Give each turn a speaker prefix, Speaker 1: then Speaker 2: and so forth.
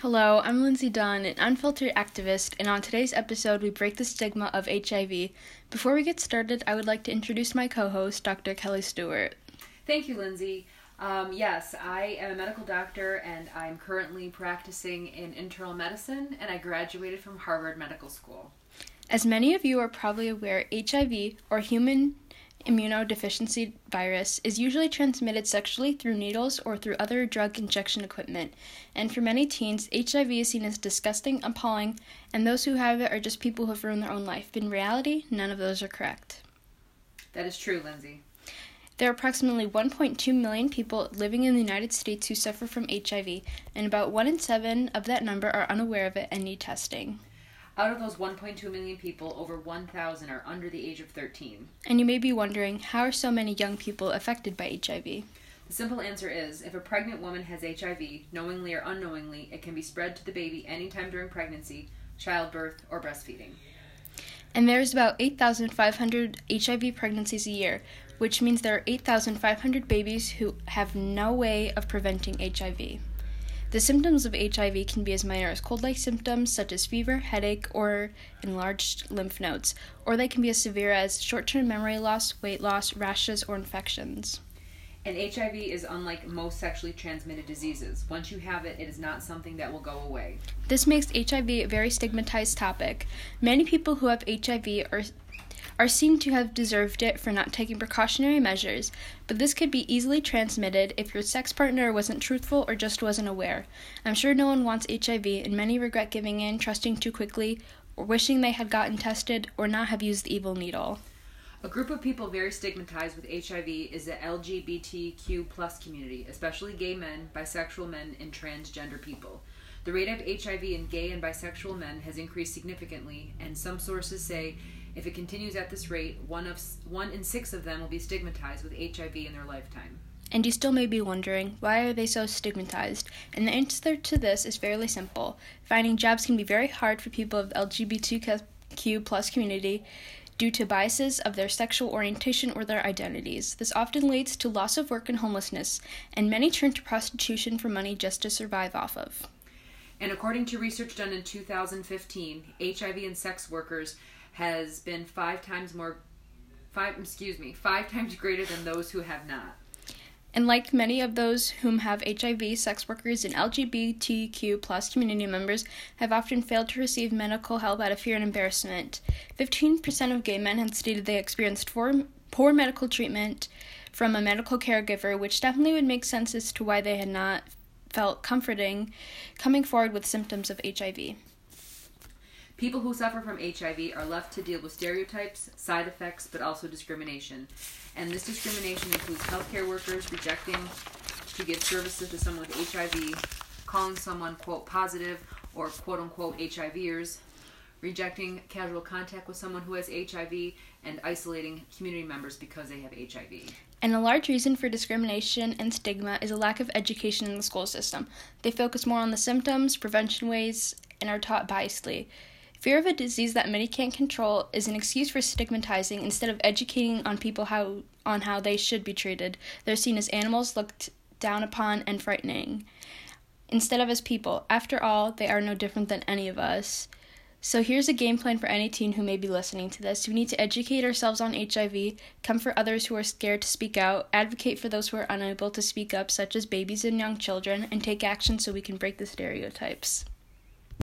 Speaker 1: Hello, I'm Lindsay Dunn, an unfiltered activist, and on today's episode, we break the stigma of HIV. Before we get started, I would like to introduce my co host, Dr. Kelly Stewart.
Speaker 2: Thank you, Lindsay. Um, yes, I am a medical doctor and I'm currently practicing in internal medicine, and I graduated from Harvard Medical School.
Speaker 1: As many of you are probably aware, HIV, or human immunodeficiency virus is usually transmitted sexually through needles or through other drug injection equipment. And for many teens, HIV is seen as disgusting, appalling, and those who have it are just people who have ruined their own life. But in reality, none of those are correct.
Speaker 2: That is true, Lindsay.
Speaker 1: There are approximately 1.2 million people living in the United States who suffer from HIV, and about 1 in 7 of that number are unaware of it and need testing.
Speaker 2: Out of those 1.2 million people, over 1,000 are under the age of 13.
Speaker 1: And you may be wondering, how are so many young people affected by HIV?
Speaker 2: The simple answer is if a pregnant woman has HIV, knowingly or unknowingly, it can be spread to the baby anytime during pregnancy, childbirth, or breastfeeding.
Speaker 1: And there's about 8,500 HIV pregnancies a year, which means there are 8,500 babies who have no way of preventing HIV. The symptoms of HIV can be as minor as cold like symptoms such as fever, headache, or enlarged lymph nodes, or they can be as severe as short term memory loss, weight loss, rashes, or infections.
Speaker 2: And HIV is unlike most sexually transmitted diseases. Once you have it, it is not something that will go away.
Speaker 1: This makes HIV a very stigmatized topic. Many people who have HIV are are seen to have deserved it for not taking precautionary measures, but this could be easily transmitted if your sex partner wasn't truthful or just wasn't aware. I'm sure no one wants HIV, and many regret giving in, trusting too quickly, or wishing they had gotten tested or not have used the evil needle.
Speaker 2: A group of people very stigmatized with HIV is the LGBTQ plus community, especially gay men, bisexual men, and transgender people. The rate of HIV in gay and bisexual men has increased significantly, and some sources say if it continues at this rate, one of one in six of them will be stigmatized with HIV in their lifetime.
Speaker 1: And you still may be wondering, why are they so stigmatized? And the answer to this is fairly simple. Finding jobs can be very hard for people of LGBTQ plus community due to biases of their sexual orientation or their identities. This often leads to loss of work and homelessness, and many turn to prostitution for money just to survive off of.
Speaker 2: And according to research done in 2015, HIV and sex workers has been five times more five excuse me five times greater than those who have not.
Speaker 1: And like many of those whom have hiv sex workers and lgbtq plus community members have often failed to receive medical help out of fear and embarrassment. 15% of gay men have stated they experienced poor medical treatment from a medical caregiver which definitely would make sense as to why they had not felt comforting coming forward with symptoms of hiv
Speaker 2: People who suffer from HIV are left to deal with stereotypes, side effects, but also discrimination. And this discrimination includes healthcare workers rejecting to give services to someone with HIV, calling someone, quote, positive or quote unquote HIVers, rejecting casual contact with someone who has HIV, and isolating community members because they have HIV.
Speaker 1: And a large reason for discrimination and stigma is a lack of education in the school system. They focus more on the symptoms, prevention ways, and are taught biasedly. Fear of a disease that many can't control is an excuse for stigmatizing instead of educating on people how on how they should be treated. They're seen as animals looked down upon and frightening instead of as people. After all, they are no different than any of us. So here's a game plan for any teen who may be listening to this. We need to educate ourselves on HIV, comfort others who are scared to speak out, advocate for those who are unable to speak up, such as babies and young children, and take action so we can break the stereotypes.